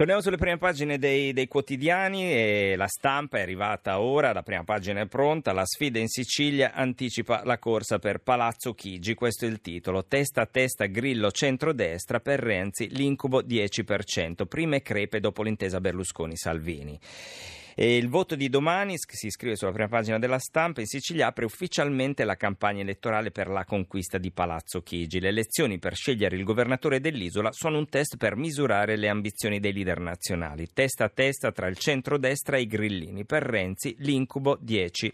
Torniamo sulle prime pagine dei, dei, quotidiani e la stampa è arrivata ora, la prima pagina è pronta, la sfida in Sicilia anticipa la corsa per Palazzo Chigi, questo è il titolo, testa a testa Grillo centrodestra per Renzi l'incubo 10%, prime crepe dopo l'intesa Berlusconi-Salvini. E il voto di domani, si scrive sulla prima pagina della stampa, in Sicilia apre ufficialmente la campagna elettorale per la conquista di Palazzo Chigi. Le elezioni per scegliere il governatore dell'isola sono un test per misurare le ambizioni dei leader nazionali. Testa a testa tra il centrodestra e i grillini. Per Renzi l'incubo 10%.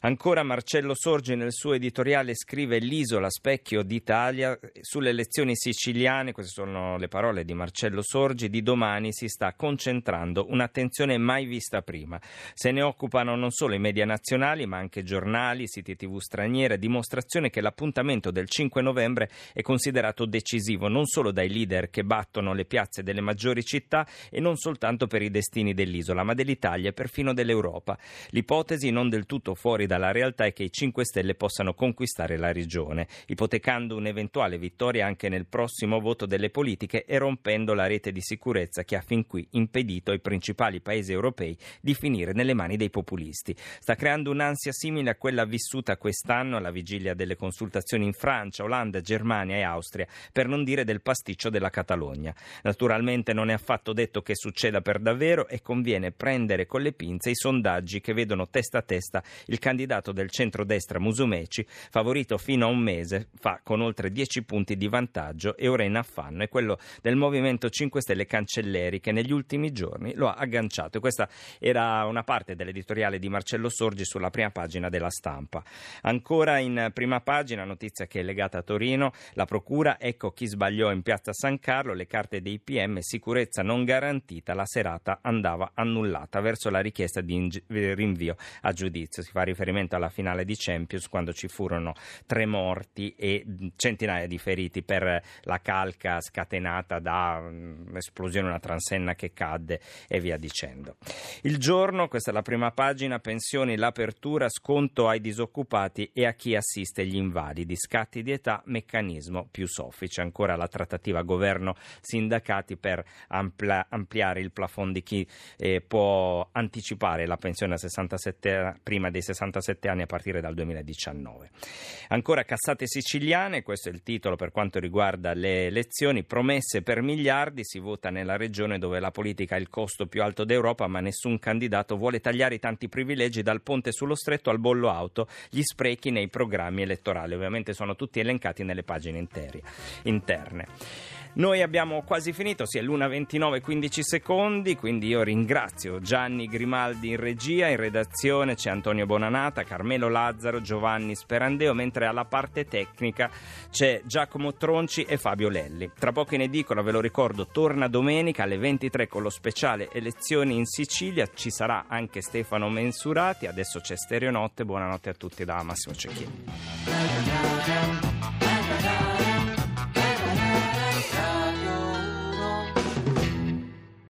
Ancora Marcello Sorgi nel suo editoriale scrive l'isola specchio d'Italia sulle elezioni siciliane, queste sono le parole di Marcello Sorgi, di domani si sta concentrando un'attenzione mai vista prima. Se ne occupano non solo i media nazionali ma anche giornali, siti tv straniere, dimostrazione che l'appuntamento del 5 novembre è considerato decisivo non solo dai leader che battono le piazze delle maggiori città e non soltanto per i destini dell'isola ma dell'Italia e perfino dell'Europa. L'ipotesi non del tutto fuori dalla realtà è che i 5 Stelle possano conquistare la regione, ipotecando un'eventuale vittoria anche nel prossimo voto delle politiche e rompendo la rete di sicurezza che ha fin qui impedito ai principali paesi europei di finire nelle mani dei populisti. Sta creando un'ansia simile a quella vissuta quest'anno alla vigilia delle consultazioni in Francia, Olanda, Germania e Austria, per non dire del pasticcio della Catalogna. Naturalmente non è affatto detto che succeda per davvero e conviene prendere con le pinze i sondaggi che vedono testa a testa il candidato candidato del centrodestra Musumeci, favorito fino a un mese fa con oltre 10 punti di vantaggio e ora in affanno, è quello del Movimento 5 Stelle Cancelleri che negli ultimi giorni lo ha agganciato. questa era una parte dell'editoriale di Marcello Sorgi sulla prima pagina della stampa. Ancora in prima pagina, notizia che è legata a Torino, la procura, ecco chi sbagliò in piazza San Carlo, le carte dei PM, sicurezza non garantita, la serata andava annullata verso la richiesta di rinvio a giudizio. Si fa riferimento riferimento alla finale di Champions quando ci furono tre morti e centinaia di feriti per la calca scatenata da un'esplosione, mm, una transenna che cadde e via dicendo. Il giorno, questa è la prima pagina, pensioni, l'apertura, sconto ai disoccupati e a chi assiste gli invalidi, scatti di età, meccanismo più soffice. Ancora la trattativa governo-sindacati per amplia, ampliare il plafond di chi eh, può anticipare la pensione a 67, prima dei 67 67 anni a partire dal 2019. Ancora cassate siciliane, questo è il titolo per quanto riguarda le elezioni, promesse per miliardi, si vota nella regione dove la politica ha il costo più alto d'Europa, ma nessun candidato vuole tagliare i tanti privilegi dal ponte sullo stretto al bollo auto, gli sprechi nei programmi elettorali. Ovviamente sono tutti elencati nelle pagine interne. Noi abbiamo quasi finito, sì, è l'1.29 15 secondi, quindi io ringrazio Gianni Grimaldi in regia, in redazione c'è Antonio Bonanata, Carmelo Lazzaro, Giovanni Sperandeo, mentre alla parte tecnica c'è Giacomo Tronci e Fabio Lelli. Tra poco in edicola, ve lo ricordo, torna domenica alle 23 con lo speciale Elezioni in Sicilia, ci sarà anche Stefano Mensurati, adesso c'è Stereonotte, buonanotte a tutti da Massimo Cecchini.